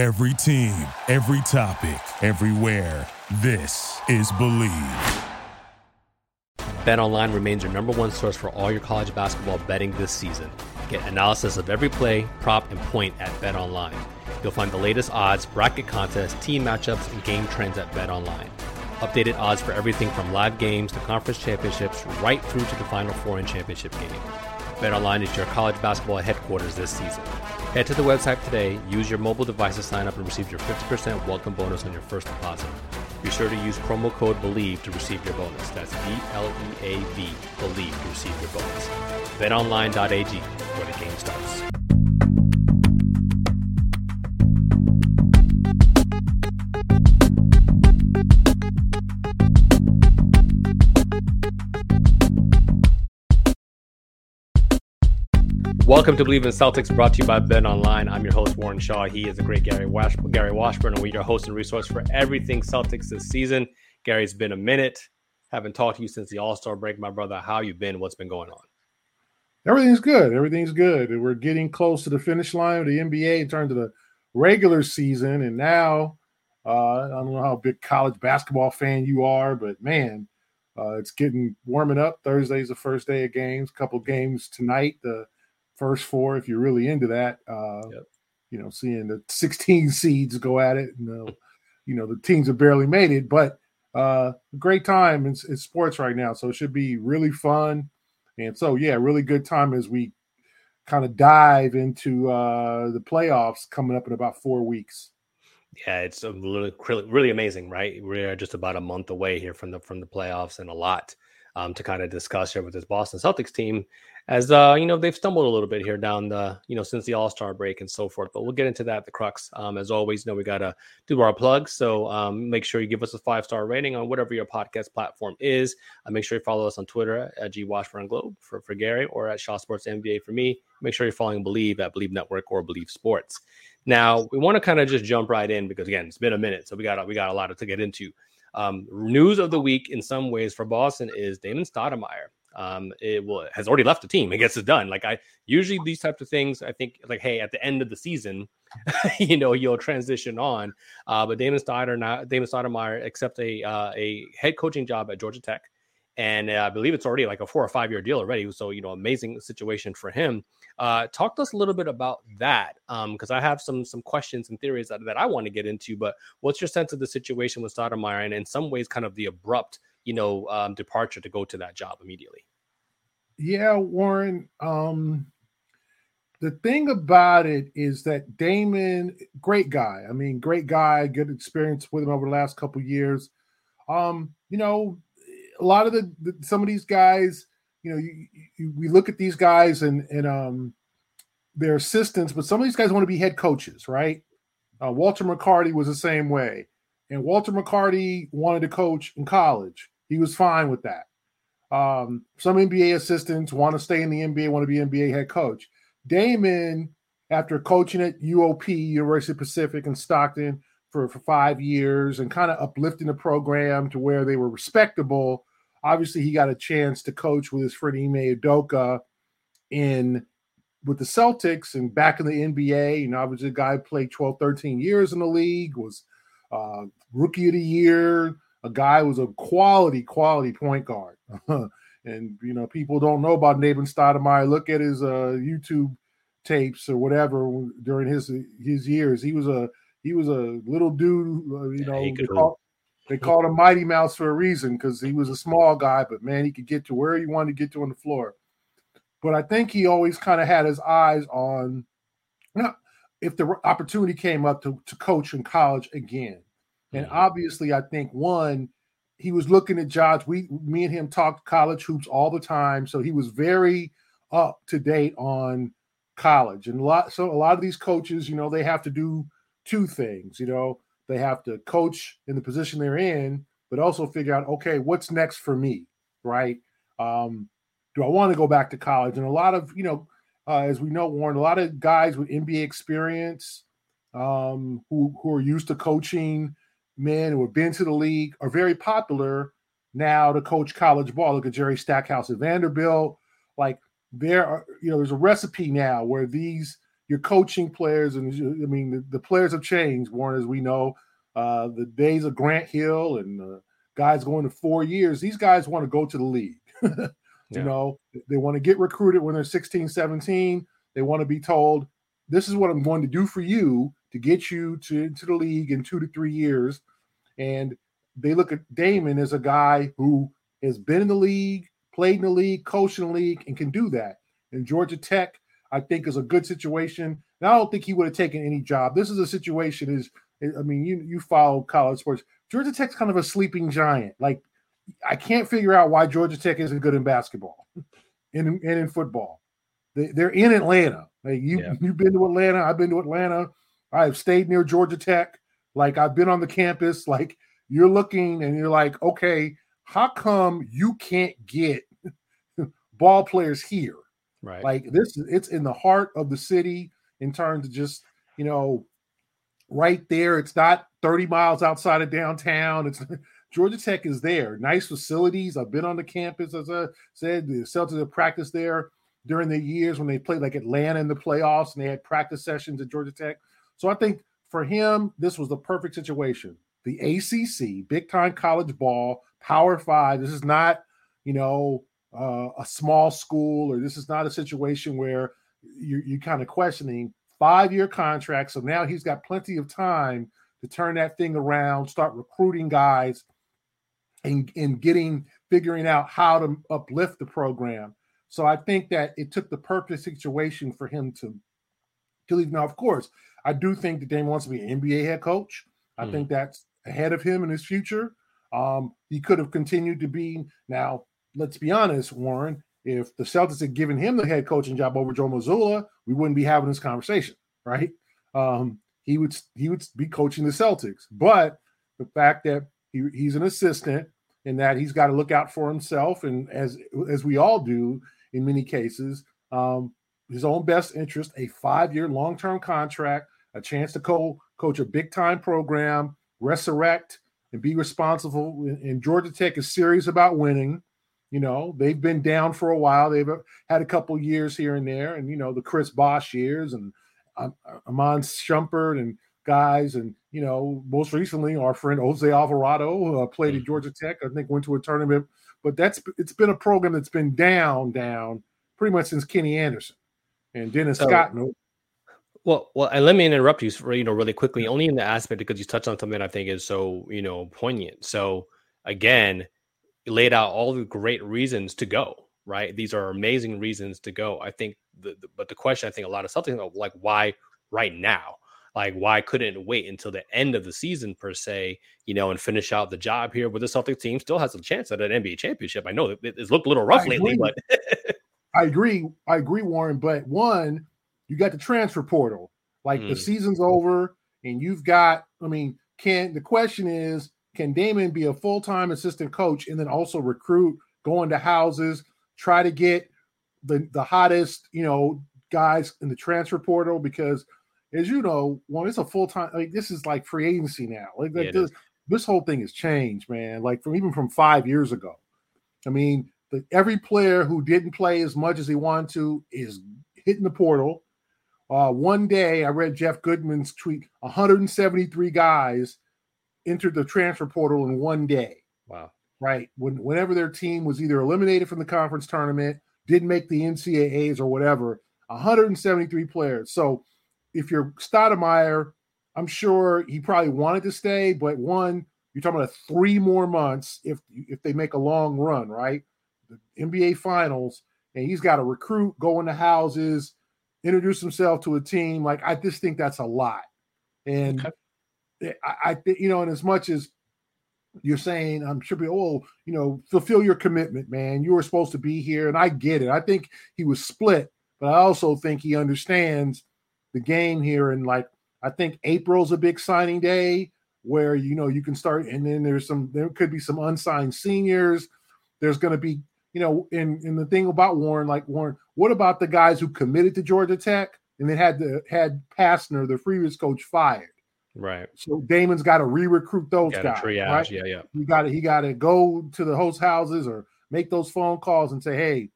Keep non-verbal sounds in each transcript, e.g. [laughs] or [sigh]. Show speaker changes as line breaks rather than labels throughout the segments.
Every team, every topic, everywhere. This is Bleav.
BetOnline remains your number one source for all your college basketball betting this season. Get analysis of every play, prop, and point at BetOnline. You'll find the latest odds, bracket contests, team matchups, and game trends at BetOnline. Updated odds for everything from live games to conference championships, right through to the Final Four and championship game. BetOnline is your college basketball headquarters this season. Head to the website today, use your mobile device to sign up and receive your 50% welcome bonus on your first deposit. Be sure to use promo code BLEAV to receive your bonus. That's B L E A V, BLEAV to receive your bonus. BetOnline.ag, where the game starts. Welcome to Bleav in Celtics, brought to you by Bet Online. I'm your host Warren Shaw. He is a great Gary Wash- Gary Washburn, and we're your host and resource for everything Celtics this season. Gary's been a minute. Haven't talked to you since the All Star break, my brother. How you been? What's been going on?
Everything's good. Everything's good. We're getting close to the finish line of the NBA in terms of the regular season, and now uh, I don't know how big college basketball fan you are, but man, uh, it's getting warming up. Thursday's the first day of games. Couple games tonight. The first four if you're really into that. Uh, yep. You know, seeing the 16 seeds go at it, and the, you know the teams have barely made it, but uh, great time in, in sports right now. So it should be really fun, and so yeah, really good time as we kind of dive into uh, the playoffs coming up in about four weeks.
Yeah, it's really, really amazing, right? We're just about a month away here from the from the playoffs, and a lot um, to kind of discuss here with this Boston Celtics team as uh, you know they've stumbled a little bit here down the you know since the All Star break and so forth. But we'll get into that the crux. Um, as always, you know we gotta do our plugs. So um, make sure you give us a five star rating on whatever your podcast platform is. Uh, make sure you follow us on Twitter at G Washburn Globe for for Gary or at Shaw Sports NBA for me. Make sure you're following Bleav at Bleav Network or Bleav Sports. Now we want to kind of just jump right in because again it's been a minute, so we got we got a lot to get into. Um, news of the week in some ways for Boston is Damon Stoudemire um, it will has already left the team. It gets it done. Like I usually these types of things, I think like, hey, at the end of the season, [laughs] you know, you'll transition on. Uh, but Damon Stoudemire Damon Stoudemire accepts a uh, a head coaching job at Georgia Tech. And uh, I believe it's already like a four or five year deal already. So, you know, amazing situation for him. Uh, talk to us a little bit about that because um, I have some some questions and theories that, that I want to get into. But what's your sense of the situation with Stoudemire and in some ways kind of the abrupt you know, um, departure to go to that job immediately.
Yeah, Warren. Um, the thing about it is that Damon, great guy. I mean, great guy. Good experience with him over the last couple years. Um, you know, a lot of the, the some of these guys, you know, you, you, we look at these guys and and um, their assistants, but some of these guys want to be head coaches, right? Uh, Walter McCarty was the same way. And Walter McCarty wanted to coach in college. He was fine with that. Um, some NBA assistants want to stay in the NBA, want to be NBA head coach. Damon, after coaching at UOP, University of Pacific in Stockton for, for five years and kind of uplifting the program to where they were respectable, obviously he got a chance to coach with his friend Ime Udoka in with the Celtics and back in the NBA. You know, obviously the guy played 12, 13 years in the league, was uh, rookie of the year, a guy who's a quality, quality point guard. [laughs] and you know, people don't know about Nathan Stoudemire. Look at his uh, YouTube tapes or whatever during his his years. He was a he was a little dude. Uh, you know, they, call, they called him Mighty Mouse for a reason because he was a small guy, but man, he could get to where he wanted to get to on the floor. But I think he always kind of had his eyes on, you know, if the opportunity came up to, to coach in college again. And mm-hmm. obviously, I think one, he was looking at jobs. We, me and him talked college hoops all the time, so he was very up to date on college. And a lot, so a lot of these coaches, you know, they have to do two things. You know, they have to coach in the position they're in, but also figure out, okay, what's next for me, right? Um, do I want to go back to college? And a lot of, you know, uh, as we know, Warren, a lot of guys with NBA experience um, who who are used to coaching men who have been to the league are very popular now to coach college ball. Look at Jerry Stackhouse at Vanderbilt. Like there are, you know, there's a recipe now where these, you're coaching players, and I mean the, the players have changed. Warren, as we know, uh, the days of Grant Hill and uh, guys going to four years. These guys want to go to the league. [laughs] you yeah. know, they want to get recruited when they're 16, 17. They want to be told, "This is what I'm going to do for you to get you to, to the league in two to three years." And they look at Damon as a guy who has been in the league, played in the league, coached in the league, and can do that. And Georgia Tech, I think, is a good situation. And I don't think he would have taken any job. This is a situation is I mean, you you follow college sports. Georgia Tech's kind of a sleeping giant. Like I can't figure out why Georgia Tech isn't good in basketball [laughs] and, and in football. They, they're in Atlanta. Like you yeah. you've been to Atlanta. I've been to Atlanta. I've stayed near Georgia Tech. Like I've been on the campus. Like you're looking and you're like, okay, how come you can't get [laughs] ball players here?
Right.
Like this, it's in the heart of the city in terms of just you know, right there. It's not 30 miles outside of downtown. It's [laughs] Georgia Tech is there. Nice facilities. I've been on the campus, as I said. The Celtics have practiced there during the years when they played like Atlanta in the playoffs and they had practice sessions at Georgia Tech. So I think for him, this was the perfect situation the ACC, big time college ball, Power Five. This is not, you know, uh, a small school, or this is not a situation where you're, you're kind of questioning five year contract. So now he's got plenty of time to turn that thing around, start recruiting guys, and, and getting figuring out how to uplift the program. So I think that it took the perfect situation for him to leave. Now, of course, I do think that Dame wants to be an NBA head coach. I mm. think that's ahead of him in his future. Um, he could have continued to be. Now, let's be honest, Warren. If the Celtics had given him the head coaching job over Joe Mazzulla, we wouldn't be having this conversation, right? Um, he would he would be coaching the Celtics. But the fact that he, he's an assistant and that he's got to look out for himself, and as as we all do in many cases, um, his own best interest, a five year long term contract, a chance to co coach a big time program, resurrect and be responsible. And Georgia Tech is serious about winning. You know, they've been down for a while. They've had a couple years here and there, and you know the Chris Bosh years and um, Iman Shumpert and guys, and you know most recently our friend Jose Alvarado uh, played at mm. Georgia Tech. I think went to a tournament, but that's it's been a program that's been down, down pretty much since Kenny Anderson and Dennis so, Scott.
Well, well, and let me interrupt you, for, you know, really quickly, only in the aspect because you touched on something that I think is so, you know, poignant. So again, laid out all the great reasons to go. Right, these are amazing reasons to go. I think, the, the but the question I think a lot of Celtics like, why right now? Like, why couldn't it wait until the end of the season per se? You know, and finish out the job here. But the Celtics team still has a chance at an NBA championship. I know it, it's looked a little rough lately, but [laughs]
I agree. I agree, Warren. But one, you got the transfer portal. Like mm. the season's over, and you've got. I mean, can the question is, can Damon be a full time assistant coach and then also recruit, go into houses, try to get the the hottest, you know, guys in the transfer portal? Because as you know, when it's a full time, like this is like free agency now. Like yeah, this, this whole thing has changed, man. Like from even from five years ago. I mean, the, every player who didn't play as much as he wanted to is hitting the portal. Uh, one day, I read Jeff Goodman's tweet: 173 guys entered the transfer portal in one day.
Wow!
Right when whenever their team was either eliminated from the conference tournament, didn't make the NCAA's or whatever, 173 players. So if you're Stoudemire, I'm sure he probably wanted to stay, but one, you're talking about three more months if if they make a long run, right? The NBA Finals, and he's got to recruit, go into houses, introduce himself to a team. Like I just think that's a lot. And okay. I, I think you know, and as much as you're saying, I'm sure, oh, you know, fulfill your commitment, man. You were supposed to be here, and I get it. I think he was split, but I also think he understands the game here. And like, I think April's a big signing day where you know you can start, and then there's some, there could be some unsigned seniors. There's going to be you know, and, and the thing about Warren, like Warren, what about the guys who committed to Georgia Tech and then had the had Pastner, the previous coach, fired?
Right.
So Damon's got to re-recruit those guys.
Triage,
right?
Yeah, yeah.
You got to he got to go to the host houses or make those phone calls and say, "Hey,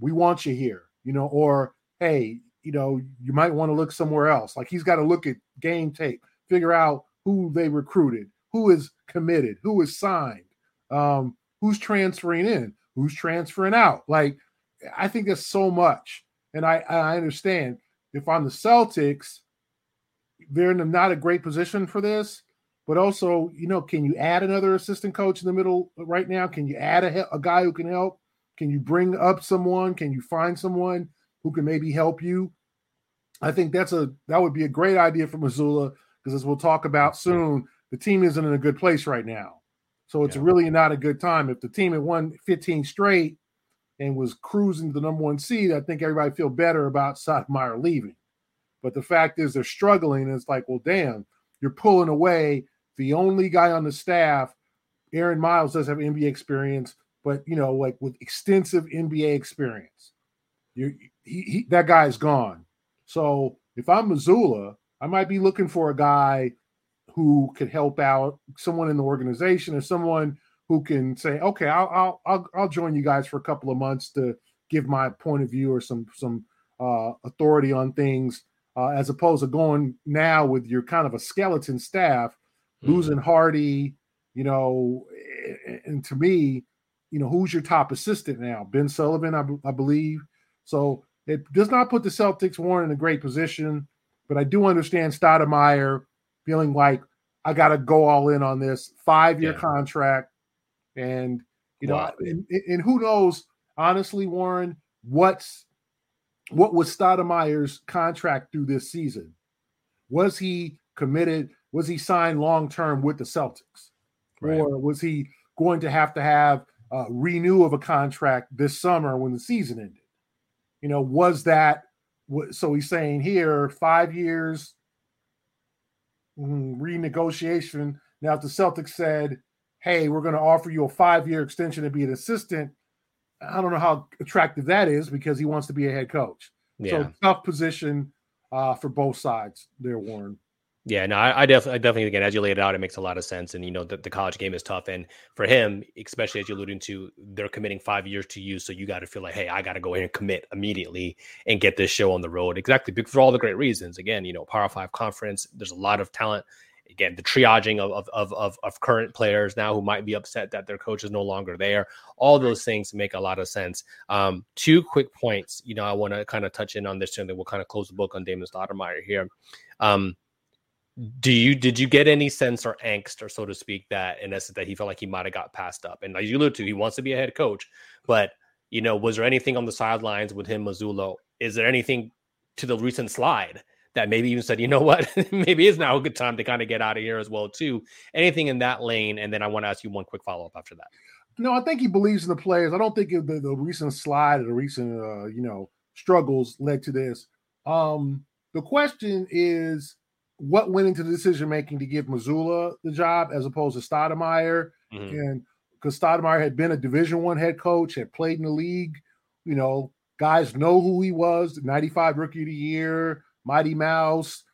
we want you here," you know, or "Hey, you know, you might want to look somewhere else. Like he's got to look at game tape, figure out who they recruited, who is committed, who is signed, um, who's transferring in, who's transferring out. Like, I think there's so much. And I, I understand if I'm the Celtics, they're in a, not a great position for this. But also, you know, can you add another assistant coach in the middle right now? Can you add a, a guy who can help? Can you bring up someone? Can you find someone who can maybe help you? I think that's a that would be a great idea for Mazzulla because as we'll talk about soon, the team isn't in a good place right now. So it's yeah. really not a good time. If the team had won 15 straight and was cruising to the number one seed, I think everybody feel better about [laughs] Stoudemire leaving. But the fact is they're struggling. And it's like, well, damn, you're pulling away the only guy on the staff. Aaron Miles does have NBA experience, but you know, like with extensive NBA experience. You he, he that guy's gone. So if I'm Mazzulla, I might be looking for a guy who could help out someone in the organization or someone who can say, okay, I'll I'll I'll, I'll join you guys for a couple of months to give my point of view or some some uh, authority on things, uh, as opposed to going now with your kind of a skeleton staff, mm-hmm. losing Hardy, you know, and to me, you know, who's your top assistant now? Ben Sullivan, I, I believe. So it does not put the Celtics Warren in a great position, but I do understand Stoudemire feeling like I got to go all in on this five year yeah. contract. And, you know, wow. and, and, who knows, honestly, Warren, what's what was Stoudemire's contract through this season? Was he committed? Was he signed long term with the Celtics? Right. Or was he going to have to have a renew of a contract this summer when the season ended? You know, was that so? He's saying here five years, renegotiation. Now, if the Celtics said, hey, we're going to offer you a five year extension to be an assistant, I don't know how attractive that is because he wants to be a head coach. Yeah. So, tough position uh, for both sides there, Warren.
Yeah, no, I, I, definitely, I definitely, again, as you laid it out, it makes a lot of sense. And you know, the, the, college game is tough, and for him, especially as you're alluding to, they're committing five years to you, so you got to feel like, hey, I got to go in and commit immediately and get this show on the road. Exactly, for all the great reasons. Again, you know, Power Five conference, there's a lot of talent. Again, the triaging of of of, of current players now who might be upset that their coach is no longer there. All those things make a lot of sense. Um, two quick points, you know, I want to kind of touch in on this, and then we'll kind of close the book on Damon Stoudemire here. Um, do you did you get any sense or angst or so to speak that in essence that he felt like he might have got passed up? And as you alluded to he wants to be a head coach but you know was there anything on the sidelines with him Mazzulla is there anything to the recent slide that maybe even said you know what? [laughs] Maybe it's now a good time to kind of get out of here as well too. Anything in that lane and then I want to ask you one quick follow up after that.
No I think he believes in the players. I don't think the, the recent slide or the recent uh, you know struggles led to this. Um the question is what went into the decision making to give Mazzulla the job as opposed to Stoudemire, mm-hmm. and because Stoudemire had been a Division One head coach, had played in the league, you know, guys know who he was. '95 Rookie of the Year, Mighty Mouse,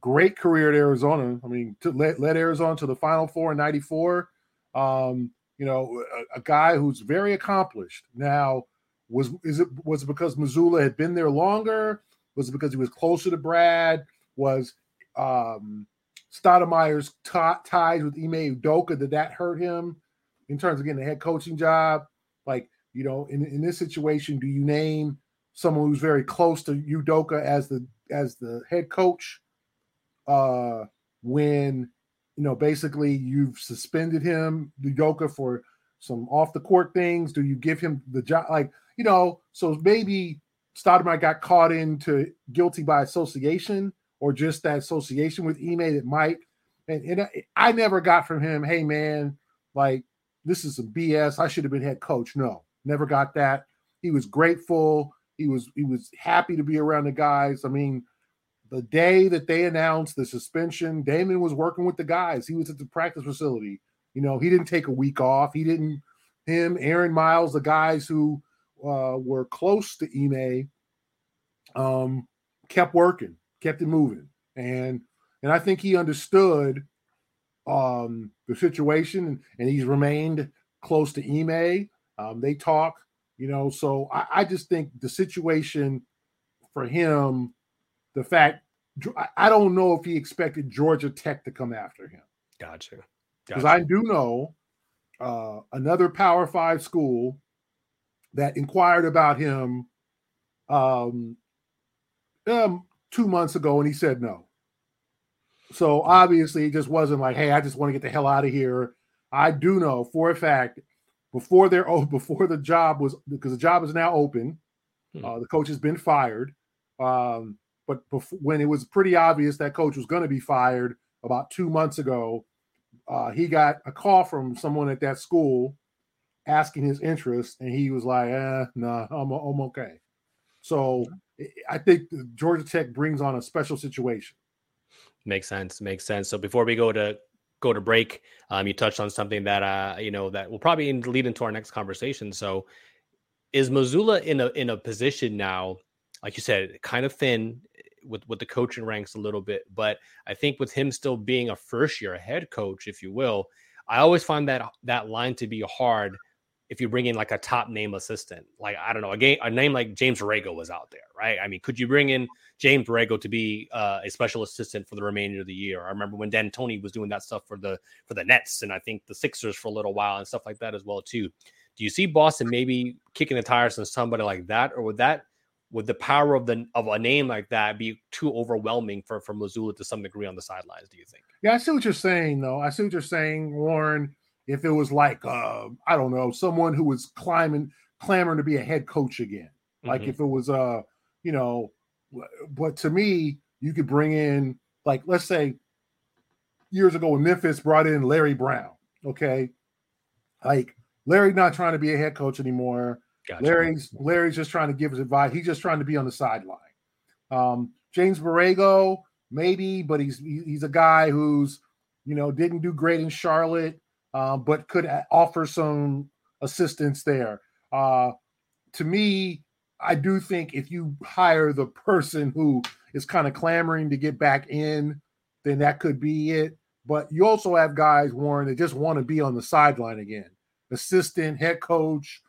great career at Arizona. I mean, to, led, led Arizona to the Final Four in '94. Um, you know, a, a, guy who's very accomplished. Now, was is it was it because Mazzulla had been there longer? Was it because he was closer to Brad? Was um, Stoudemire's t- ties with Ime Udoka, did that hurt him in terms of getting a head coaching job? Like, you know, in, in this situation, do you name someone who's very close to Udoka as the as the head coach? Uh when you know basically you've suspended him Udoka for some off the court things. Do you give him the job? Like you know so maybe Stoudemire got caught into guilty by association or just that association with Ime that might. And, and I never got from him, hey man, like this is some BS. I should have been head coach. No, never got that. He was grateful. He was he was happy to be around the guys. I mean, the day that they announced the suspension, Damon was working with the guys. He was at the practice facility. You know, he didn't take a week off. He didn't. Him, Aaron Miles, the guys who uh, were close to Ime, um, kept working kept it moving. And and I think he understood um, the situation and he's remained close to Ime. Um, they talk, you know, so I, I just think the situation for him the fact I don't know if he expected Georgia Tech to come after him.
Gotcha.
Because gotcha. I do know uh, another Power Five school that inquired about him um, um, two months ago, and he said no. So obviously, it just wasn't like, "Hey, I just want to get the hell out of here." I do know for a fact before they're oh, [laughs] before the job was because the job is now open. Hmm. Uh, the coach has been fired. Um, but before, when it was pretty obvious that coach was going to be fired about two months ago, uh, he got a call from someone at that school asking his interest, and he was like, eh, "No, nah, I'm I'm okay." So I think Georgia Tech brings on a special situation.
Makes sense. Makes sense. So before we go to go to break, um, you touched on something that uh, you know that will probably lead into our next conversation. So, is Mazzulla in a in a position now, like you said, kind of thin with with the coaching ranks a little bit, but I think with him still being a first year head coach, if you will, I always find that that line to be hard if you bring in like a top name assistant, like I don't know, a game, a name like James Borrego was out there, right? I mean, could you bring in James Borrego to be uh, a special assistant for the remainder of the year? I remember when D'Antoni was doing that stuff for the for the Nets and I think the Sixers for a little while and stuff like that as well too. Do you see Boston maybe kicking the tires on somebody like that, or would that would the power of the of a name like that be too overwhelming for for Mazzulla to some degree on the sidelines? Do you think?
Yeah, I see what you're saying, though. I see what you're saying, Warren if it was like uh, I don't know, someone who was climbing, clamoring to be a head coach again. Like mm-hmm. if it was uh, you know, but to me, you could bring in like let's say years ago when Memphis brought in Larry Brown. Okay. Like Larry not trying to be a head coach anymore. Gotcha. Larry's Larry's just trying to give his advice. He's just trying to be on the sideline. Um, James Borrego, maybe, but he's he's a guy who's you know didn't do great in Charlotte uh, but could offer some assistance there. Uh, to me, I do think if you hire the person who is kind of clamoring to get back in, then that could be it. But you also have guys, Warren, that just want to be on the sideline again. Assistant, head coach,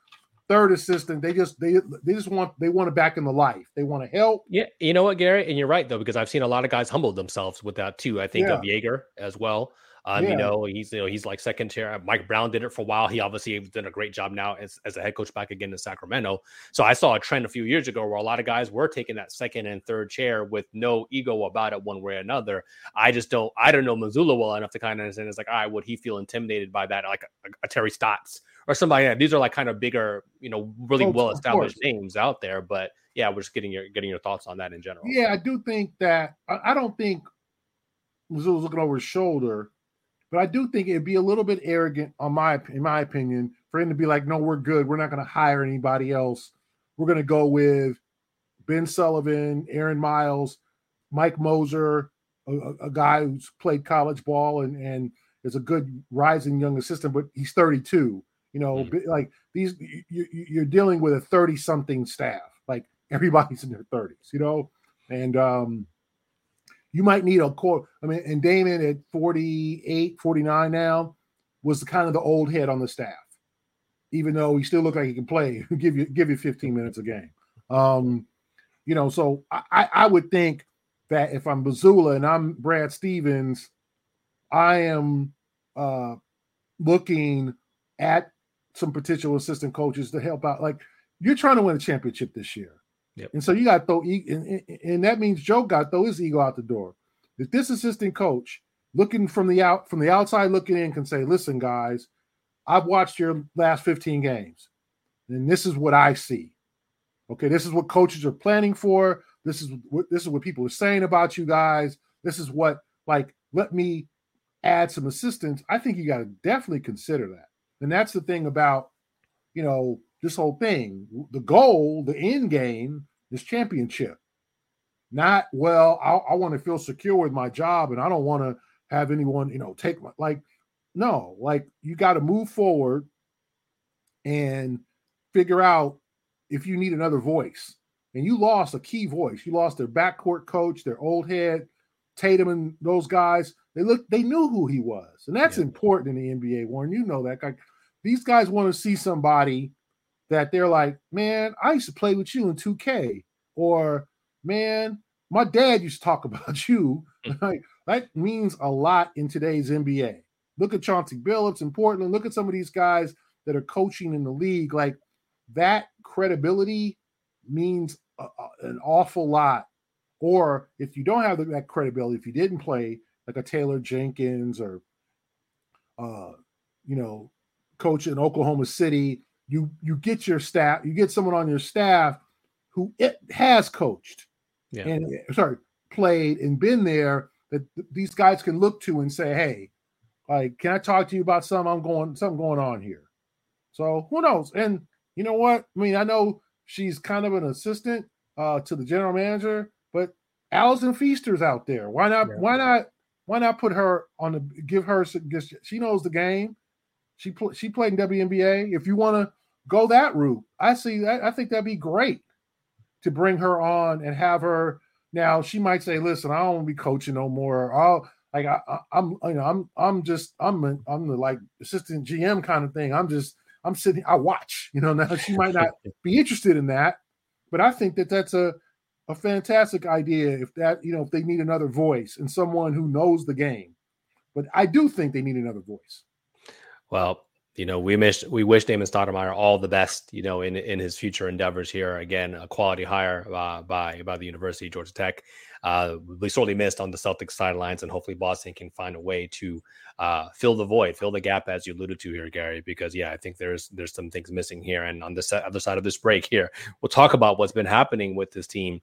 third assistant. They just they they just want they want to back in the life. They want to help.
Yeah, you know what, Gary, and you're right though because I've seen a lot of guys humble themselves with that too. I think yeah. of Jaeger as well. Um, yeah. You know, he's you know he's like second chair. Mike Brown did it for a while. He obviously done a great job now as, as a head coach back again in Sacramento. So I saw a trend a few years ago where a lot of guys were taking that second and third chair with no ego about it one way or another. I just don't I don't know Mazzulla well enough to kind of understand. It's like, all right, would he feel intimidated by that? Like a, a Terry Stotts or somebody. Yeah, these are like kind of bigger, you know, really oh, well established names out there. But yeah, we're just getting your getting your thoughts on that in general.
Yeah, I do think that I, I don't think Mazzulla's looking over his shoulder but I do think it'd be a little bit arrogant, on my in my opinion, for him to be like, "No, we're good. We're not going to hire anybody else. We're going to go with Ben Sullivan, Aaron Miles, Mike Moser, a, a, guy who's played college ball and and is a good rising young assistant, but he's 32. You know, mm-hmm. like these, you, you're dealing with a 30 something staff. Like [laughs] everybody's in their 30s. You know, and um, you might need a core. I mean, and Damon at 48, 49 now was the kind of the old head on the staff, even though he still looked like he can play, [laughs] give you give you 15 minutes a game. Um, you know, so I, I would think that if I'm Mazzulla and I'm Brad Stevens, I am uh looking at some potential assistant coaches to help out. Like you're trying to win a championship this year. Yep. And so you got to throw, and, and that means Joe got to throw his ego out the door. If this assistant coach looking from the out from the outside looking in can say, "Listen, guys, I've watched your last 15 games, and this is what I see. Okay, this is what coaches are planning for. This is what this is what people are saying about you guys. This is what like let me add some assistance. I think you got to definitely consider that. And that's the thing about you know this whole thing. The goal, the end game this championship. Not well, I, I want to feel secure with my job and I don't want to have anyone, you know, take my like no, like you got to move forward and figure out if you need another voice. And you lost a key voice. You lost their backcourt coach, their old head, Tatum and those guys. They look, they knew who he was, and that's yeah. important in the NBA. Warren, you know that. Like these guys want to see somebody that they're like, man, I used to play with you in 2K, or man, my dad used to talk [laughs] about you. Mm. Like that means a lot in today's NBA. Look at Chauncey Billups in Portland. Look at some of these guys that are coaching in the league. Like that credibility means a, a, an awful lot. Or if you don't have that credibility, if you didn't play like a Taylor Jenkins or, uh, you know, coach in Oklahoma City, you you get your staff, you get someone on your staff who it has coached yeah. and sorry played and been there that these guys can look to and say, hey, like, can I talk to you about something? I'm going something going on here. So who knows? And you know what? I mean, I know she's kind of an assistant uh, to the general manager, but Allison Feaster's out there. Why not? Yeah. Why not? Why not put her on the give her? She knows the game. She pl- she played in WNBA. If you want to go that route, I see that. I think that'd be great to bring her on and have her. Now she might say, "Listen, I don't want to be coaching no more. I'll like I, am you know I'm I'm just I'm a, I'm the like assistant GM kind of thing. I'm just I'm sitting I watch. [laughs] You know now she might not [laughs] be interested in that, but I think that that's a a fantastic idea if that you know if they need another voice and someone who knows the game. But I do think they need another voice.
Well, you know, we wish we wish Damon Stoudemire all the best, you know, in in his future endeavors here. Again, a quality hire uh, by by the University of Georgia Tech. Uh, we sorely missed on the Celtics sidelines, and hopefully Boston can find a way to uh, fill the void, fill the gap, as you alluded to here, Gary. Because yeah, I think there's there's some things missing here. And on the other side of this break here, we'll talk about what's been happening with this team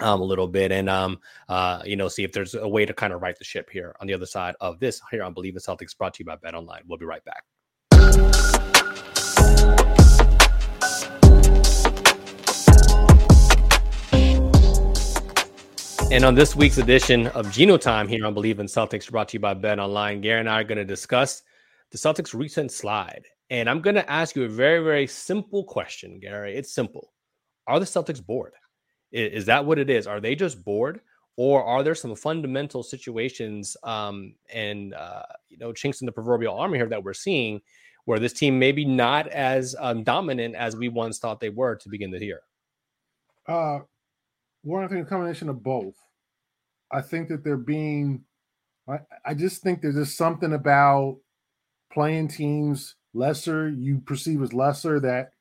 um, a little bit and um, uh, you know see if there's a way to kind of right the ship here on the other side of this here on Bleav in Celtics brought to you by Bet Online. We'll be right back. And on this week's edition of Gino Time here on Bleav in Celtics, brought to you by Bet Online, Gary and I are going to discuss the Celtics' recent slide. And I'm going to ask you a very, very simple question, Gary. It's simple. Are the Celtics bored? Is, that what it is? Are they just bored? Or are there some fundamental situations um, and, uh, you know, chinks in the proverbial armor here that we're seeing where this team maybe not as um, dominant as we once thought they were to begin the year?
Uh, one, I think a combination of both. I think that they're being, I, I just think there's just something about playing teams lesser, you perceive as lesser, that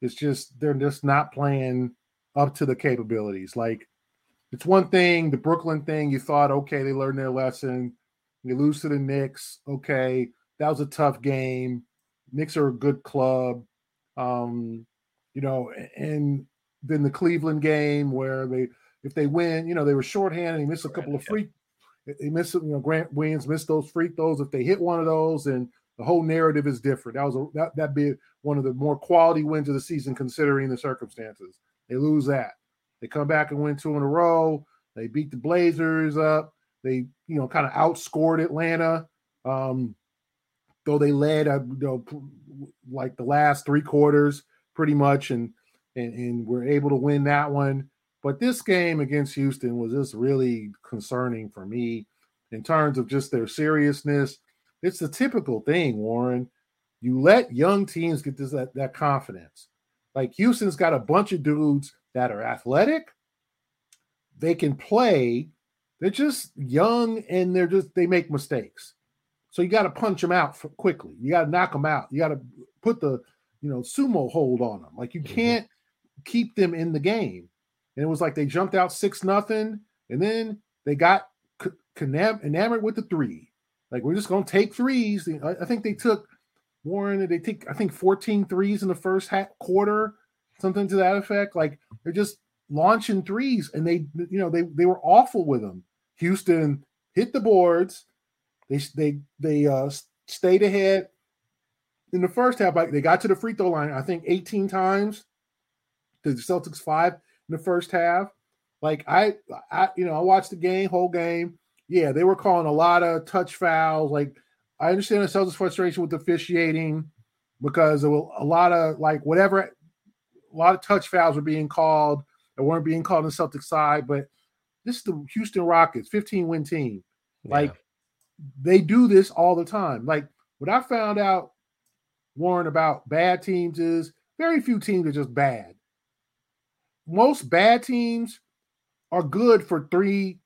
it's just, they're just not playing up to the capabilities. Like, it's one thing, the Brooklyn thing, you thought, okay, they learned their lesson. You lose to the Knicks. Okay, that was a tough game. Knicks are a good club. Um, you know, and then the Cleveland game where they if they win, you know, they were shorthanded. They missed a couple of free. They missed, you know, Grant Williams missed those free throws. If they hit one of those, and the whole narrative is different. That was a, that that be one of the more quality wins of the season considering the circumstances. They lose that. They come back and win two in a row. They beat the Blazers up. They, you know, kind of outscored Atlanta. Um, though they led, uh, you know, like the last three quarters pretty much, and and, and were able to win that one. But this game against Houston was just really concerning for me in terms of just their seriousness. It's the typical thing, Warren. You let young teams get this that, that confidence. Like Houston's got a bunch of dudes that are athletic, they can play. They're just young and they're just they make mistakes. So you got to punch them out quickly. You got to knock them out. You got to put the you know sumo hold on them. Like you mm-hmm. can't keep them in the game and it was like they jumped out six nothing, and then they got enamored with the three. Like we're just gonna take threes. I, think they took Warren. They take I think 14 threes in the first half, quarter, something to that effect. Like they're just launching threes, and they you know they they were awful with them. Houston hit the boards. They they they uh, stayed ahead in the first half. Like they got to the free throw line, I think 18 times. The Celtics five in the first half. Like I, I, you know, I watched the game, whole game. Yeah, they were calling a lot of touch fouls. Like I understand the Celtics' frustration with officiating because there were a lot of like whatever, a lot of touch fouls were being called that weren't being called on the Celtics side. But this is the Houston Rockets, 15 win team. Yeah. They do this all the time. Like what I found out, Warren, about bad teams is very few teams are just bad most bad teams are good for three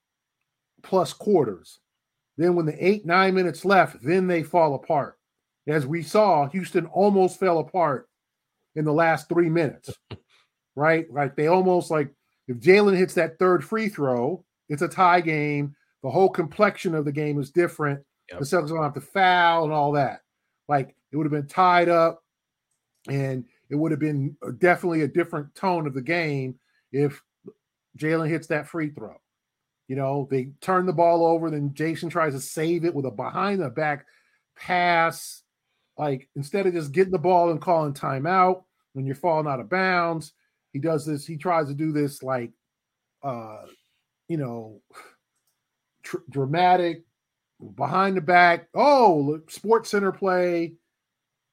plus quarters. Then when the eight, nine minutes left, then they fall apart. As we saw, Houston almost fell apart in the last three minutes. [laughs] right? Like they almost like if Jalen hits that third free throw, it's a tie game. The whole complexion of the game is different. Yep. The Celtics don't have to foul and all that. Like it would have been tied up, and it would have been definitely a different tone of the game if Jalen hits that free throw. You know, they turn the ball over, then Jayson tries to save it with a behind the back pass. Like instead of just getting the ball and calling timeout when you're falling out of bounds, he does this. He tries to do this like, uh, you know, tr- dramatic behind the back. Oh, Sports Center play,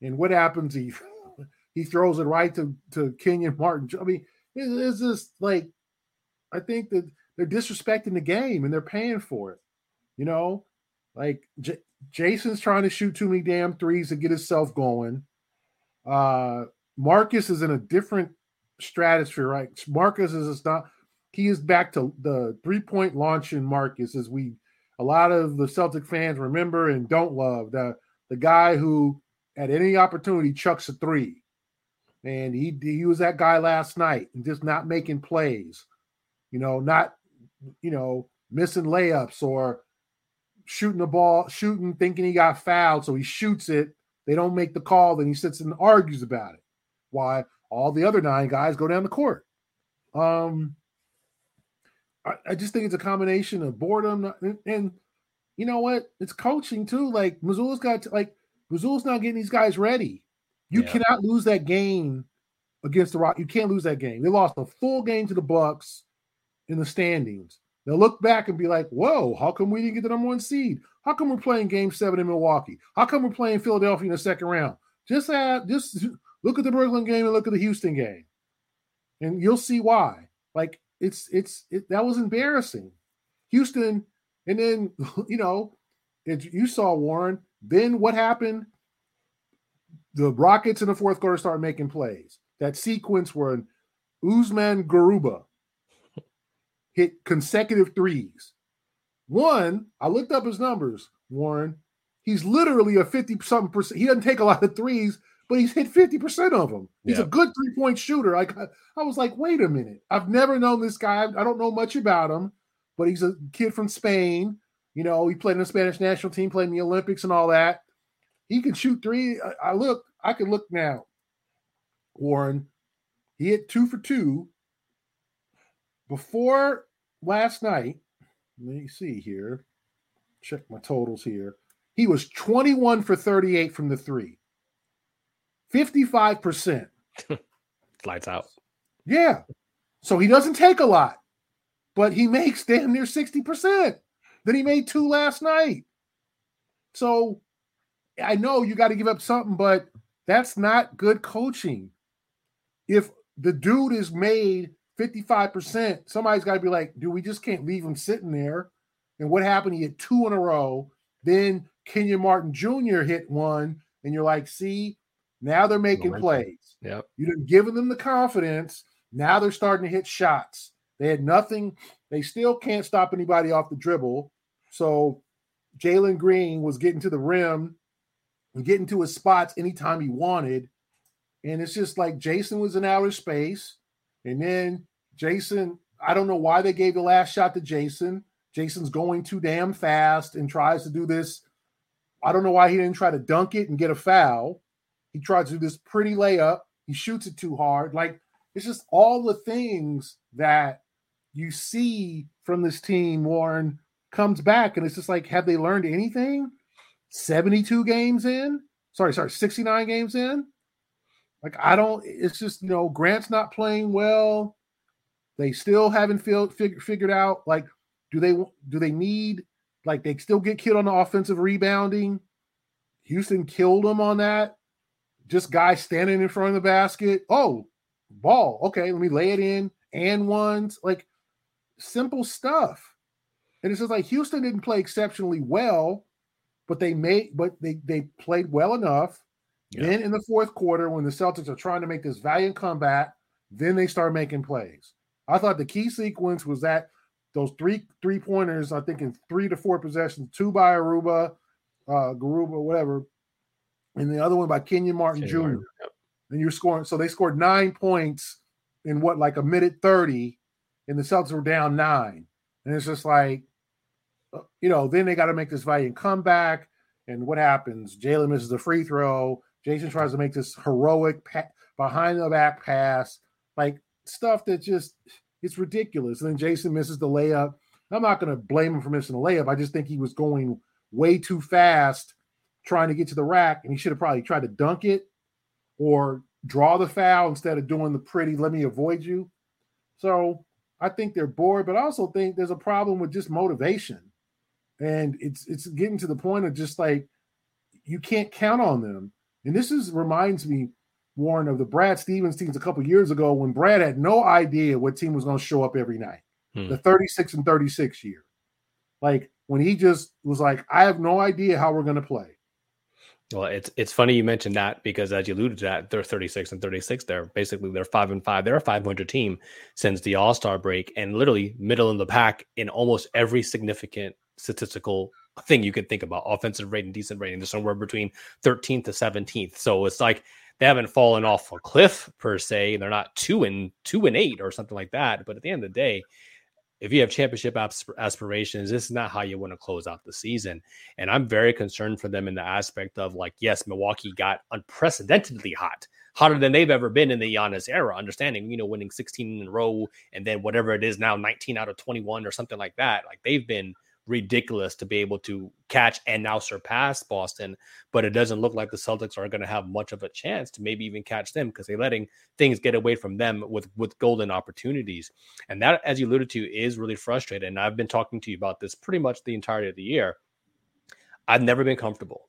and what happens? He [laughs] he throws it right to to Kenyon Martin. I mean, it's just like I think that they're disrespecting the game and they're paying for it. You know, like J- Jayson's trying to shoot too many damn threes to get himself going. Uh Marcus is in a different stratosphere, right? Marcus is not he is back to the three-point launch in Marcus as we a lot of the Celtic fans remember and don't love the the guy who at any opportunity chucks a three. And he he was that guy last night and just not making plays. You know, not you know, missing layups or shooting the ball, shooting, thinking he got fouled, so he shoots it. They don't make the call, then he sits and argues about it. Why all the other nine guys go down the court. Um, I, I just think it's a combination of boredom and, and, you know what? It's coaching too. Like Mazzulla's got to, like Mazzulla's not getting these guys ready. You yeah. cannot lose that game against the Rock. You can't lose that game. They lost a full game to the Bucks in the standings. They'll look back and be like, whoa, how come we didn't get the number one seed? How come we're playing game seven in Milwaukee? How come we're playing Philadelphia in the second round? Just add, just look at the Brooklyn game and look at the Houston game. And you'll see why. Like it's it's it, that was embarrassing. Houston, and then [laughs] you know, it, you saw Warren. Then what happened? The Rockets in the fourth quarter started making plays. That sequence where Usman Garuba hit consecutive threes. One, I looked up his numbers, Warren. He's literally a 50 something percent. He doesn't take a lot of threes, but he's hit 50% of them. He's yeah. a good three point shooter. Like I was like, wait a minute. I've never known this guy. I don't know much about him, but he's a kid from Spain. You know, he played in the Spanish national team, played in the Olympics and all that. He can shoot three. I, I look, I can look now. Warren, he hit two for two before last night, let me see here. Check my totals here. He was 21 for 38 from the three. 55%. [laughs]
Lights out.
Yeah. So he doesn't take a lot, but he makes damn near 60%. Then he made two last night. So I know you got to give up something, but that's not good coaching. If the dude is made 55%, somebody's got to be like, dude, we just can't leave him sitting there. And what happened? He hit two in a row. Then Kenyon Martin Jr. hit one. And you're like, see, now they're making plays.
Yep.
You didn't give them the confidence. Now they're starting to hit shots. They had nothing. They still can't stop anybody off the dribble. So Jalen Green was getting to the rim and getting to his spots anytime he wanted. And it's just like Jayson was in outer space. And then Jayson, I don't know why they gave the last shot to Jayson. Jayson's going too damn fast and tries to do this. I don't know why he didn't try to dunk it and get a foul. He tried to do this pretty layup. He shoots it too hard. Like it's just all the things that you see from this team, Warren, comes back. And it's just like, have they learned anything? 72 games in? Sorry, sorry, 69 games in? Like, I don't, it's just, you know, Grant's not playing well. They still haven't feel, fig, figured out like do they do they need like they still get killed on the offensive rebounding. Houston killed them on that. Just guys standing in front of the basket. Oh, ball. Okay, let me lay it in. And ones like simple stuff. And it's just like Houston didn't play exceptionally well, but they made but they they played well enough. Yeah. Then in the fourth quarter, when the Celtics are trying to make this valiant comeback, then they start making plays. I thought the key sequence was that those three three pointers, I think in three to four possessions, two by Aruba, uh, Garuba, whatever, and the other one by Kenyon Martin Kenyon Jr. Martin, yep. And you're scoring, so they scored nine points in what like a minute 30, and the Celtics were down nine. And it's just like, uh, you know, then they got to make this valiant comeback. And what happens? Jalen misses the free throw. Jayson tries to make this heroic pa- behind the back pass, like stuff that just it's ridiculous. And then Jayson misses the layup. I'm not going to blame him for missing the layup. I just think he was going way too fast trying to get to the rack, and he should have probably tried to dunk it or draw the foul instead of doing the pretty let me avoid you. So I think they're bored, but I also think there's a problem with just motivation. And it's it's getting to the point of just like you can't count on them. And this is reminds me, Warren, of the Brad Stevens teams a couple years ago when Brad had no idea what team was going to show up every night. Hmm. The 36 and 36 year. Like when he just was like, I have no idea how we're going to play.
Well, it's it's funny you mentioned that because as you alluded to that, they're 36 and 36. They're basically they're five and five. They're a 500 team since the All Star break, and literally middle in the pack in almost every significant statistical thing you could think about. Offensive rating, decent rating. They're somewhere between 13th to 17th. So it's like they haven't fallen off a cliff per se. They're not two and two and eight or something like that. But at the end of the day, if you have championship aspirations, this is not how you want to close out the season. And I'm very concerned for them in the aspect of like, yes, Milwaukee got unprecedentedly hot, hotter than they've ever been in the Giannis era. Understanding, you know, winning 16 in a row and then whatever it is now, 19 out of 21 or something like that. Like they've been ridiculous to be able to catch and now surpass Boston. But it doesn't look like the Celtics are going to have much of a chance to maybe even catch them because they're letting things get away from them with with golden opportunities. And that, as you alluded to, is really frustrating. And I've been talking to you about this pretty much the entirety of the year. I've never been comfortable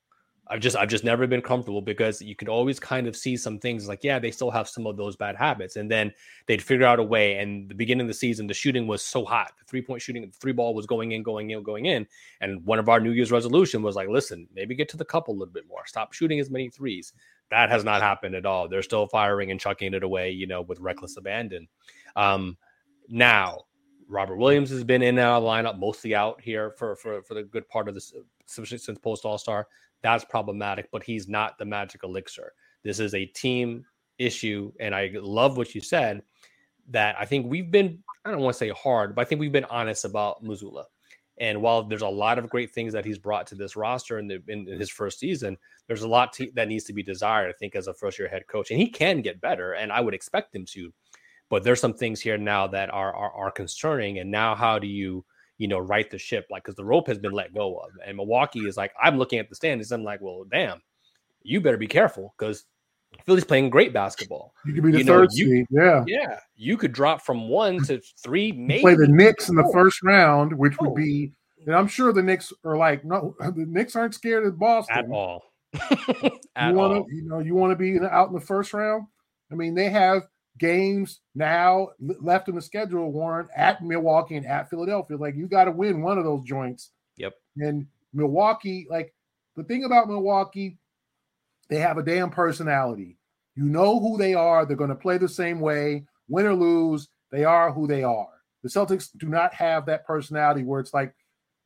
I've just I've just never been comfortable because you could always kind of see some things like yeah they still have some of those bad habits. And then they'd figure out a way. And the beginning of the season the shooting was so hot. The three point shooting the three ball was going in going in going in. And one of our New Year's resolution was like listen maybe get to the cup a little bit more. Stop shooting as many threes. That has not happened at all. They're still firing and chucking it away you know with reckless abandon. Um, now Robert Williams has been in our lineup mostly out here for for for the good part of this especially since post All Star that's problematic, but he's not the magic elixir. This is a team issue. And I love what you said that I think we've been, I don't want to say hard, but I think we've been honest about Mazzulla. And while there's a lot of great things that he's brought to this roster in, the, in his first season, there's a lot to, that needs to be desired, I think, as a first year head coach. And he can get better, and I would expect him to. But there's some things here now that are, are, are concerning. And now, how do you you know, right the ship, like because the rope has been let go of. And Milwaukee is like, I'm looking at the standings. I'm like, well, damn, you better be careful because Philly's playing great basketball.
You could be the you third know, you, seed. Yeah.
Yeah. You could drop from one to three, maybe.
play the Knicks in the first round, which oh. would be, and I'm sure the Knicks are like, no, [laughs] the Knicks aren't scared of Boston [laughs]
at all.
at you want to, you know, you want to be out in the first round. I mean, they have games now left in the schedule, Warren, at Milwaukee and at Philadelphia. Like you got to win one of those joints.
Yep.
And Milwaukee, like the thing about Milwaukee, they have a damn personality. You know who they are. They're going to play the same way, win or lose. They are who they are. The Celtics do not have that personality where it's like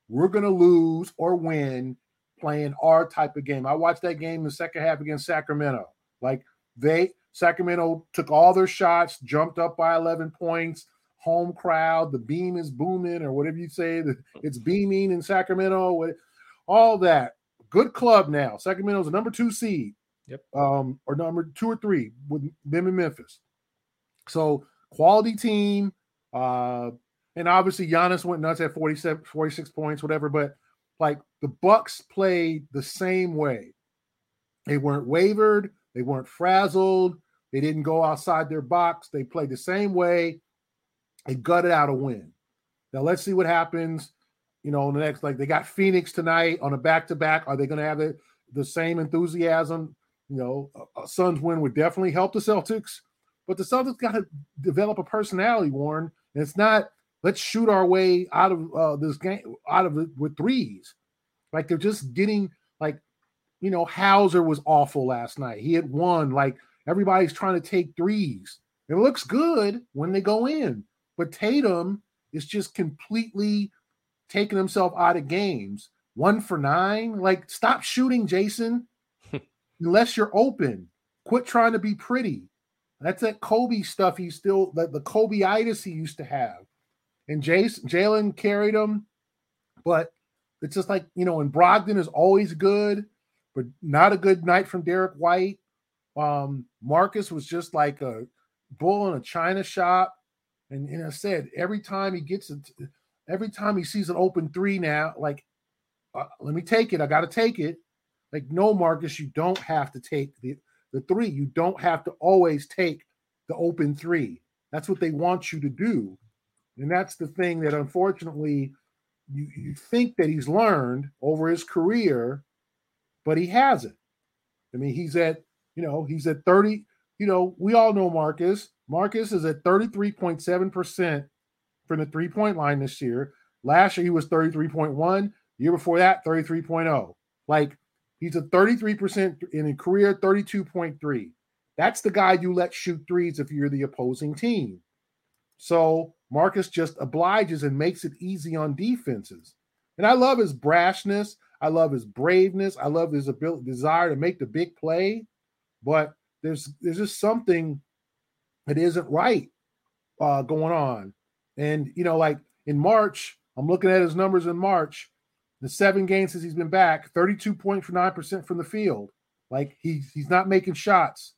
we're going to lose or win playing our type of game. I watched that game in the second half against Sacramento. Like they Sacramento took all their shots, jumped up by 11 points. Home crowd, the beam is booming, or whatever you say, it's beaming in Sacramento. All that good club now. Sacramento's a number two seed,
yep,
um, or number two or three with them in Memphis. So quality team, uh, and obviously Giannis went nuts at 47, 46 points, whatever. But like the Bucks played the same way. They weren't wavered, they weren't frazzled. They didn't go outside their box. They played the same way. They gutted out a win. Now let's see what happens. You know, the next like they got Phoenix tonight on a back to back. Are they going to have the, the same enthusiasm? You know, a, a Suns win would definitely help the Celtics, but the Celtics got to develop a personality, Warren. And it's not let's shoot our way out of uh, this game out of it with threes. Like they're just getting like, you know, Hauser was awful last night. He had won like Everybody's trying to take threes. It looks good when they go in, but Tatum is just completely taking himself out of games. One for nine. Like, stop shooting, Jayson, [laughs] Unless you're open. Quit trying to be pretty. That's that Kobe stuff he still that the Kobe-itis he used to have. And Jayson Jalen carried him, but it's just like you know, and Brogdon is always good, but not a good night from Derrick White. Um, Marcus was just like a bull in a china shop. And, and I said, every time he gets it, every time he sees an open three now, like, uh, let me take it. I got to take it. Like, no, Marcus, you don't have to take the, the three. You don't have to always take the open three. That's what they want you to do. And that's the thing that unfortunately you, you think that he's learned over his career, but he hasn't. I mean, he's at, you know, he's at 30. You know, we all know Marcus. Marcus is at 33.7% from the three point line this year. Last year, he was 33.1. year before that, 33.0. Like, he's a 33% in a career, 32.3. That's the guy you let shoot threes if you're the opposing team. So Marcus just obliges and makes it easy on defenses. And I love his brashness. I love his braveness. I love his ability, desire to make the big play. But there's there's just something that isn't right uh, going on. And you know, like in March, I'm looking at his numbers in March. The seven games since he's been back, 32.9% from the field. Like he's he's not making shots.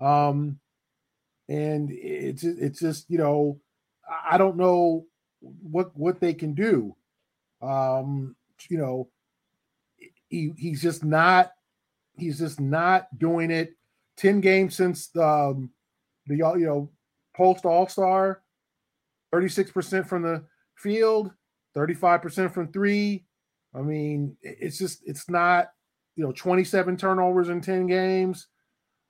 Um, and it's it's just you know, I don't know what what they can do. Um, you know, he he's just not he's just not doing it. 10 games since um, the you know post All Star, 36% from the field, 35% from three. I mean, it's just it's not you know 27 turnovers in 10 games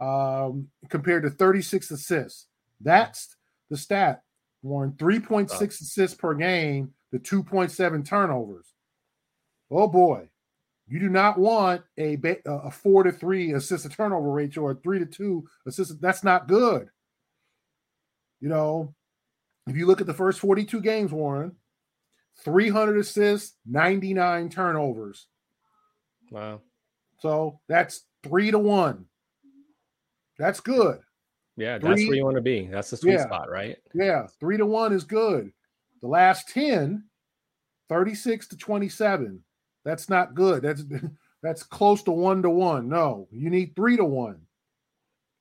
um, compared to 36 assists. That's the stat. Warren 3.6 assists per game to 2.7 turnovers. Oh boy, you do not want a a four to three assist to turnover ratio or three to two assist. That's not good. You know, if you look at the first 42 games, Warren, 300 assists, 99 turnovers.
Wow.
So that's three to one. That's good.
Yeah, three, that's where you want to be. That's the sweet yeah, spot, right?
Yeah, three to one is good. The last 10, 36 to 27. That's not good. That's [laughs] that's close to one to one. No, you need three to one.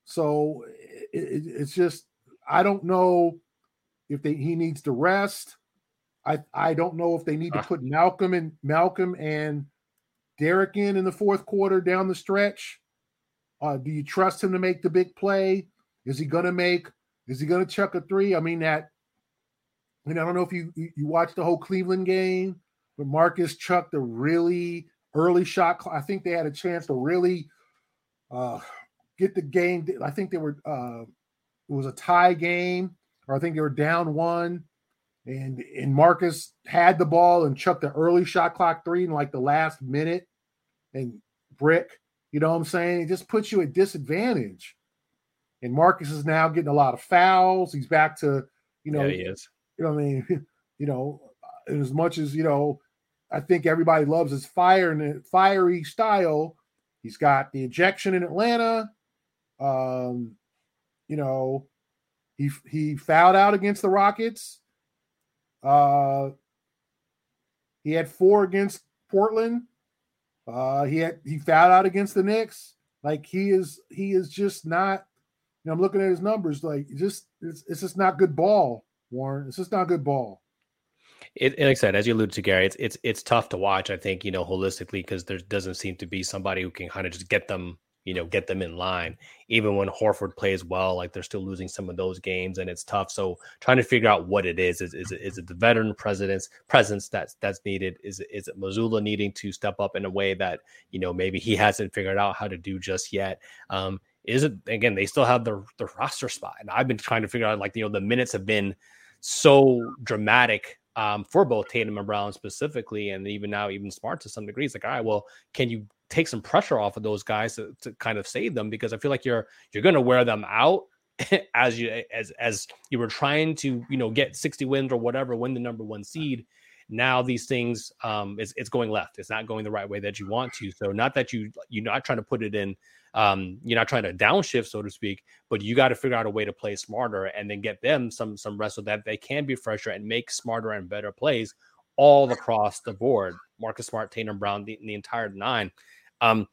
So it, it, it's just I don't know if they he needs to rest. I I don't know if they need to ah. put Malcolm and Malcolm and Derrick in in the fourth quarter down the stretch. Uh, do you trust him to make the big play? Is he going to make? Is he going to chuck a three? I mean that. I mean I don't know if you you watched the whole Cleveland game, but Marcus chucked a really early shot. I think they had a chance to really uh, get the game. I think they were. Uh, it was a tie game, or I think they were down one, and and Marcus had the ball and chucked the early shot clock three in like the last minute, and brick you know what I'm saying? It just puts you at disadvantage. And Marcus is now getting a lot of fouls. He's back to, you know,
yeah, he is.
You know, I mean, [laughs] you know, as much as you know, I think everybody loves his fire and fiery style. He's got the ejection in Atlanta. Um, you know, he he fouled out against the Rockets. Uh, he had four against Portland. Uh, he had he fouled out against the Knicks. Like he is he is just not. You know, I'm looking at his numbers. Like just it's, it's just not good ball, Warren. It's just not good ball.
It, like I said, as you alluded to, Gary, it's it's it's tough to watch. I think you know holistically because there doesn't seem to be somebody who can kind of just get them you know, get them in line. Even when Horford plays well, like they're still losing some of those games, and it's tough. So trying to figure out what it is is is it, is it the veteran president's presence that's that's needed? Is is it Mazzulla needing to step up in a way that you know maybe he hasn't figured out how to do just yet? Um, is it again? They still have the the roster spot, and I've been trying to figure out like you know the minutes have been so dramatic um, for both Tatum and Brown specifically, and even now even Smart to some degree. It's like, all right, well, can you take some pressure off of those guys to, to kind of save them because I feel like you're you're going to wear them out [laughs] as you as as you were trying to you know get 60 wins or whatever, win the number one seed. Now these things um it's, it's going left. It's not going the right way that you want to. So not that you you're not trying to put it in um you're not trying to downshift so to speak, but you got to figure out a way to play smarter and then get them some some rest so that they can be fresher and make smarter and better plays all across the board. Marcus Smart, Tatum Brown, the, the entire nine. Um,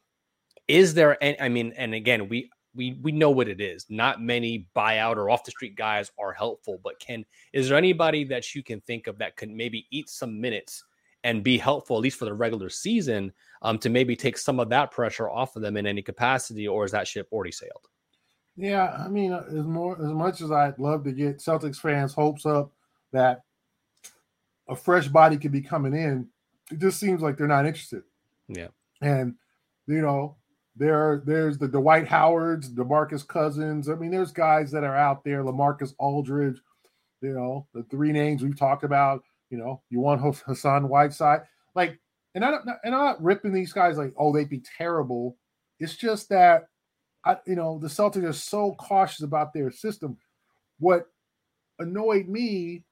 is there any, I mean, and again, we we we know what it is. Not many buyout or off the street guys are helpful, but can is there anybody that you can think of that could maybe eat some minutes and be helpful at least for the regular season um, to maybe take some of that pressure off of them in any capacity, or is that ship already sailed?
Yeah, I mean, uh, as more as much as I'd love to get Celtics fans' hopes up that a fresh body could be coming in, it just seems like they're not interested.
Yeah,
and you know, there, there's the Dwight Howards, DeMarcus Cousins. I mean, there's guys that are out there, Lamarcus Aldridge, you know, the three names we've talked about. You know, you want Hassan Whiteside. Like, and I don't and I'm not ripping these guys like, oh, they'd be terrible. It's just that I, you know, the Celtics are so cautious about their system. What annoyed me,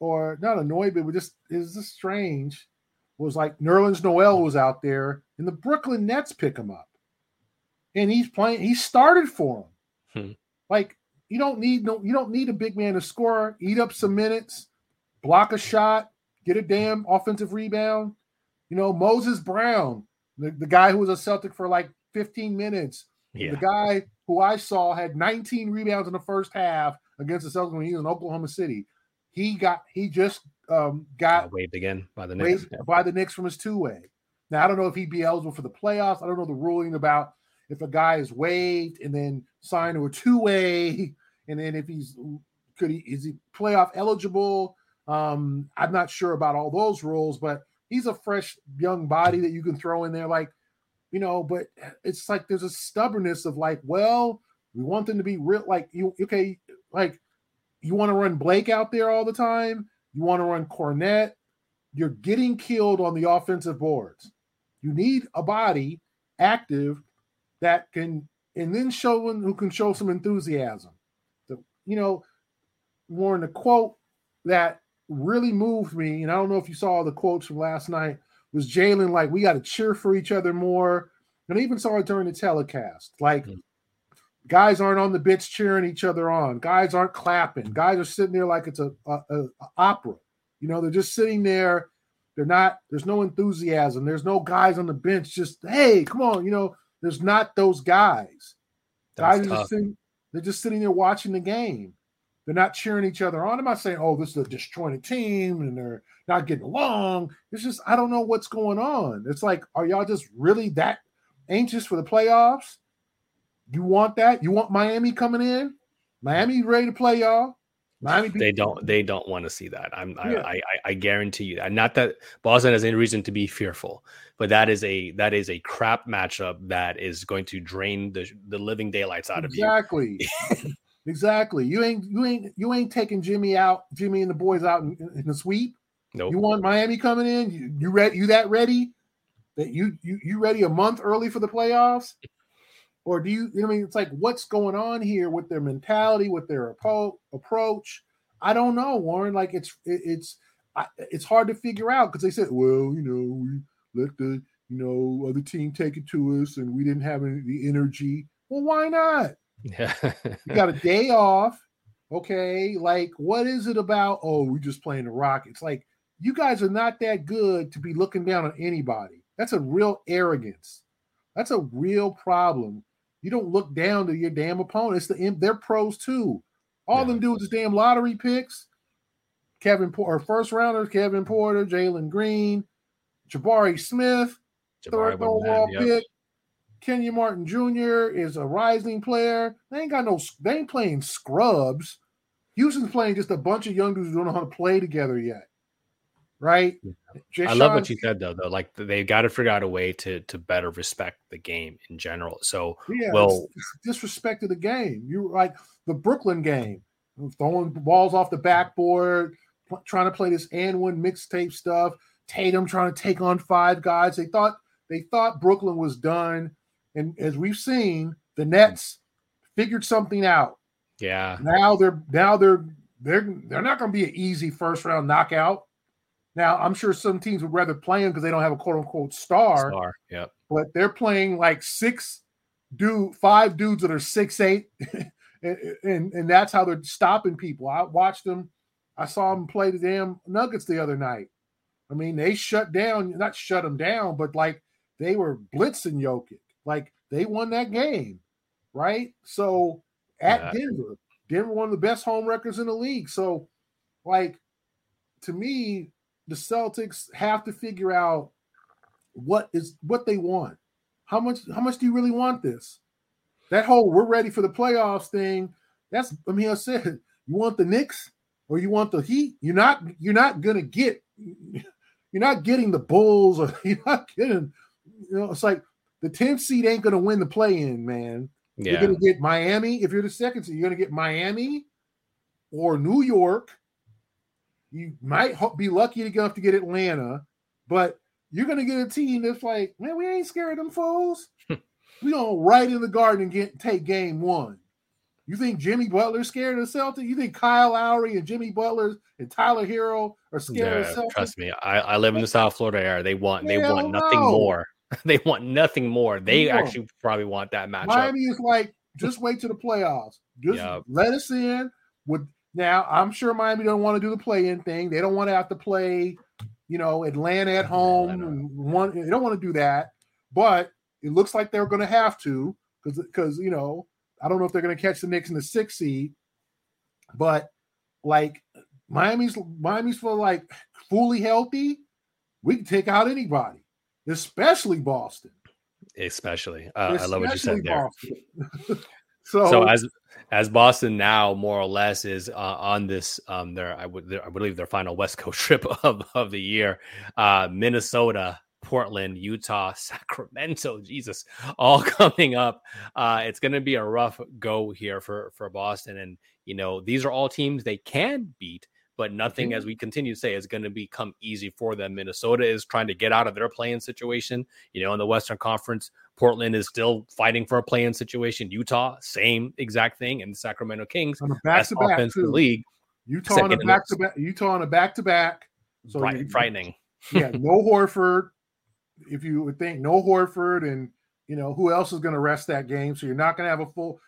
or not annoyed, but just is this strange, was like Nerlens Noel was out there, and the Brooklyn Nets pick him up and he's playing. He started for him. Hmm. Like you don't need no, you don't need a big man to score. Eat up some minutes, block a shot, get a damn offensive rebound. You know Moses Brown, the, the guy who was a Celtic for like 15 minutes. Yeah. The guy who I saw had 19 rebounds in the first half against the Celtics when he was in Oklahoma City. He got he just um, got uh,
waived again by the Knicks.
By the Knicks from his two way. Now I don't know if he'd be eligible for the playoffs. I don't know the ruling about if a guy is waived and then signed to a two way, and then if he's could he is he playoff eligible? Um, I'm not sure about all those rules, but he's a fresh young body that you can throw in there, like you know. But it's like there's a stubbornness of like, well, we want them to be real. Like you, okay, like you want to run Blake out there all the time. You want to run Kornet. You're getting killed on the offensive boards. You need a body active that can and then show one who can show some enthusiasm. You know, Warren, the quote that really moved me, and I don't know if you saw the quotes from last night, was Jalen like, we got to cheer for each other more. And I even saw it during the telecast. Like, mm-hmm. guys aren't on the bits cheering each other on. Guys aren't clapping. Guys are sitting there like it's a, a, a opera. You know, they're just sitting there. They're not, there's no enthusiasm. There's no guys on the bench just, hey, come on, you know, there's not those guys. That's guys are just sitting, they're just sitting there watching the game. They're not cheering each other on. I'm not saying, oh, this is a disjointed team and they're not getting along. It's just I don't know what's going on. It's like, are y'all just really that anxious for the playoffs? You want that? You want Miami coming in? Miami ready to play y'all?
Miami they don't they don't want to see that. I'm yeah. I, I, I guarantee you that. Not that Boston has any reason to be fearful, but that is a that is a crap matchup that is going to drain the the living daylights out
exactly.
of you.
Exactly. [laughs] exactly. You ain't you ain't you ain't taking Jimmy out, Jimmy and the boys out in, in the sweep.
Nope.
You want Miami coming in? You, you ready? You that ready? That you you you ready a month early for the playoffs? Or do you, you know, I mean, it's like what's going on here with their mentality, with their approach? I don't know, Warren. Like it's it, it's it's hard to figure out because they said, well, you know, we let the you know other team take it to us, and we didn't have any the energy. Well, why not?
Yeah, [laughs]
you got a day off. Okay, like what is it about? Oh, we're just playing the Rockets. Like you guys are not that good to be looking down on anybody. That's a real arrogance. That's a real problem you don't look down to your damn opponents. The end they're pros too. All yeah. them do is damn lottery picks. Kevin Porter, first rounders, Kevin Porter, Jalen Green, Jabari Smith, Jabari third overall yep. Kenyon Martin Jr. is a rising player. They ain't got no, they ain't playing scrubs. Houston's playing just a bunch of young dudes who don't know how to play together yet right?
I love what you said though. Though, like they got to figure out a way to to better respect the game in general. So,
yeah,
well,
disrespect to the game. You like the Brooklyn game, throwing balls off the backboard, trying to play this and one mixtape stuff. Tatum trying to take on five guys. They thought they thought Brooklyn was done, and as we've seen, the Nets figured something out.
Yeah.
Now they're now they're they're they're not going to be an easy first round knockout. Now I'm sure some teams would rather play them because they don't have a quote unquote star.
Star. Yep.
But they're playing like six dude, five dudes that are six eight, [laughs] and, and and that's how they're stopping people. I watched them. I saw them play the damn Nuggets the other night. I mean, they shut down, not shut them down, but like they were blitzing Jokic. Like they won that game, right? So at yeah. Denver, Denver one of the best home records in the league. So, like to me, the Celtics have to figure out what is what they want. How much how much do you really want this? That whole we're ready for the playoffs thing. That's I mean I said you want the Knicks or you want the Heat. You're not you're not gonna get [laughs] you're not getting the Bulls or [laughs] you're not getting you know it's like the 10th seed ain't gonna win the play in, man. Yeah. You're gonna get Miami. If you're the second seed, you're gonna get Miami or New York. You might be lucky to enough to get Atlanta, but you're gonna get a team that's like, man, we ain't scared of them fools. [laughs] we don't right in the garden and get take game one. You think Jimmy Butler's scared of the Celtics? You think Kyle Lowry and Jimmy Butler and Tyler Herro are scared yeah, of Celtics?
Trust me, I, I live in the South Florida area. They want Hell they want nothing no. more. [laughs] they want nothing more. They no. actually probably want that matchup.
Miami is like, just wait to the playoffs. Just yep. let us in. With now, I'm sure Miami don't want to do the play-in thing. They don't want to have to play you know, Atlanta at home. Atlanta. One, they don't want to do that, but it looks like they're going to have to because because you know I don't know if they're going to catch the Knicks in the sixth seed, but like Miami's Miami's for like fully healthy, we can take out anybody, especially Boston.
Especially, uh, especially I love what you said there. [laughs] so, so as as Boston now more or less is uh, on this um their I would I believe their final West Coast [laughs] trip of, of the year, uh Minnesota, Portland, Utah, [laughs] Sacramento, Jesus, all coming up. Uh it's going to be a rough go here for for Boston and you know, these are all teams they can beat but nothing, as mm-hmm. we continue to say, is going to become easy for them. Minnesota is trying to get out of their play-in situation. You know, in the Western Conference, Portland is still fighting for a play-in situation. Utah, same exact thing, and the Sacramento Kings,
on a back to back league. Utah on a back to back. Utah on a back to back.
So right, frightening. [laughs]
yeah, no Horford. If you would think no Horford, and you know who else is going to rest that game, so you're not going to have a full.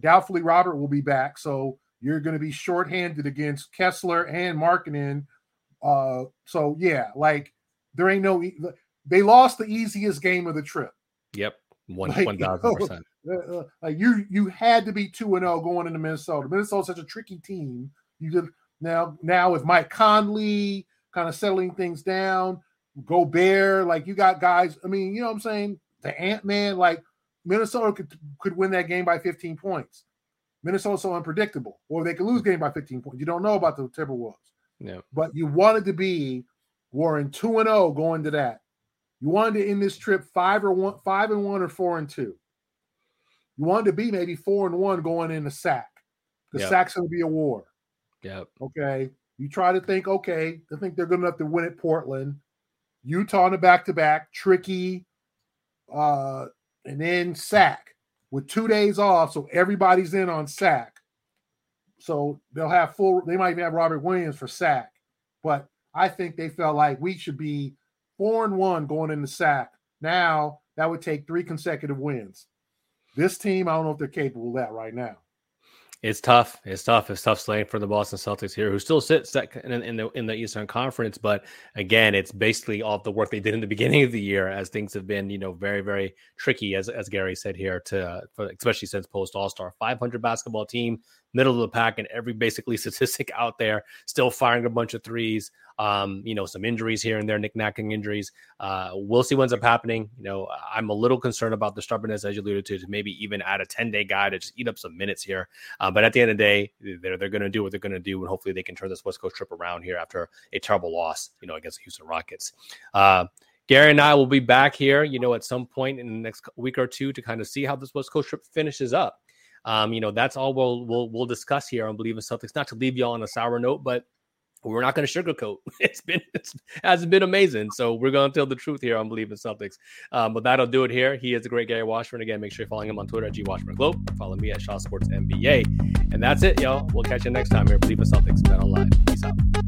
Doubtfully, Robert will be back. So you're going to be shorthanded against Kessler and Markkanen. Uh, so yeah, like there ain't no. They lost the easiest game of the trip.
Yep, one like, [laughs] one thousand percent.
Uh, uh, like you, you had to be two and zero oh going into Minnesota. Minnesota's such a tricky team. You could now, now with Mike Conley kind of settling things down, Gobert, like you got guys. I mean, you know what I'm saying? The Ant Man, like Minnesota could could win that game by 15 points. Minnesota's so unpredictable, or they could lose game by 15 points. You don't know about the Timberwolves.
Yeah.
But you wanted to be Warren 2 and 0 going to that. You wanted to end this trip five or one, five and one or four and two. You wanted to be maybe four and one going in the Sac. The yep. Sac's going to be a war.
Yep.
Okay. You try to think, okay, I think they're good enough to win at Portland. Utah in a back to back, tricky, uh, and then Sac with two days off, so everybody's in on Sac. So they'll have full. They might even have Robert Williams for Sac, but I think they felt like we should be four and one going into Sac. Now that would take three consecutive wins. This team, I don't know if they're capable of that right now.
It's tough. It's tough. It's tough slaying for the Boston Celtics here, who still sit second in, in, the in the Eastern Conference. But again, it's basically all the work they did in the [laughs] beginning of the year, as things have been, you know, very very tricky, as as Gary said here, to for, especially since post All Star, 500 basketball team, middle of the pack, and every basically statistic out there, still firing a bunch of threes. Um, you know, some injuries here and there, knickknacking injuries. Uh, we'll see what ends up happening. You know, I'm a little concerned about the stubbornness, as you alluded to, to maybe even add a 10 day guy to just eat up some minutes here. Uh, but at the end of the day, they're, they're going to do what they're going to do. And hopefully they can turn this West Coast trip around here after a terrible loss, you know, against the Houston Rockets. Uh, Gary and I will be back here, you know, at some point in the next week or two to kind of see how this West Coast trip finishes up. Um, you know, that's all we'll we'll we'll discuss here on Bleav in Celtics. Not to leave you all on a sour note, but we're not going to sugarcoat. [laughs] It's been it's hasn't been amazing, so we're going to tell the truth here on Bleav in Celtics. Um, but that'll do it here. He is a great Gary Washburn. Again, make sure you're following him on Twitter at G Washburn Globe. Follow me at Shaw Sports NBA, and that's it, y'all. We'll catch you next time here. Bleav in Celtics. Bet online. Peace out.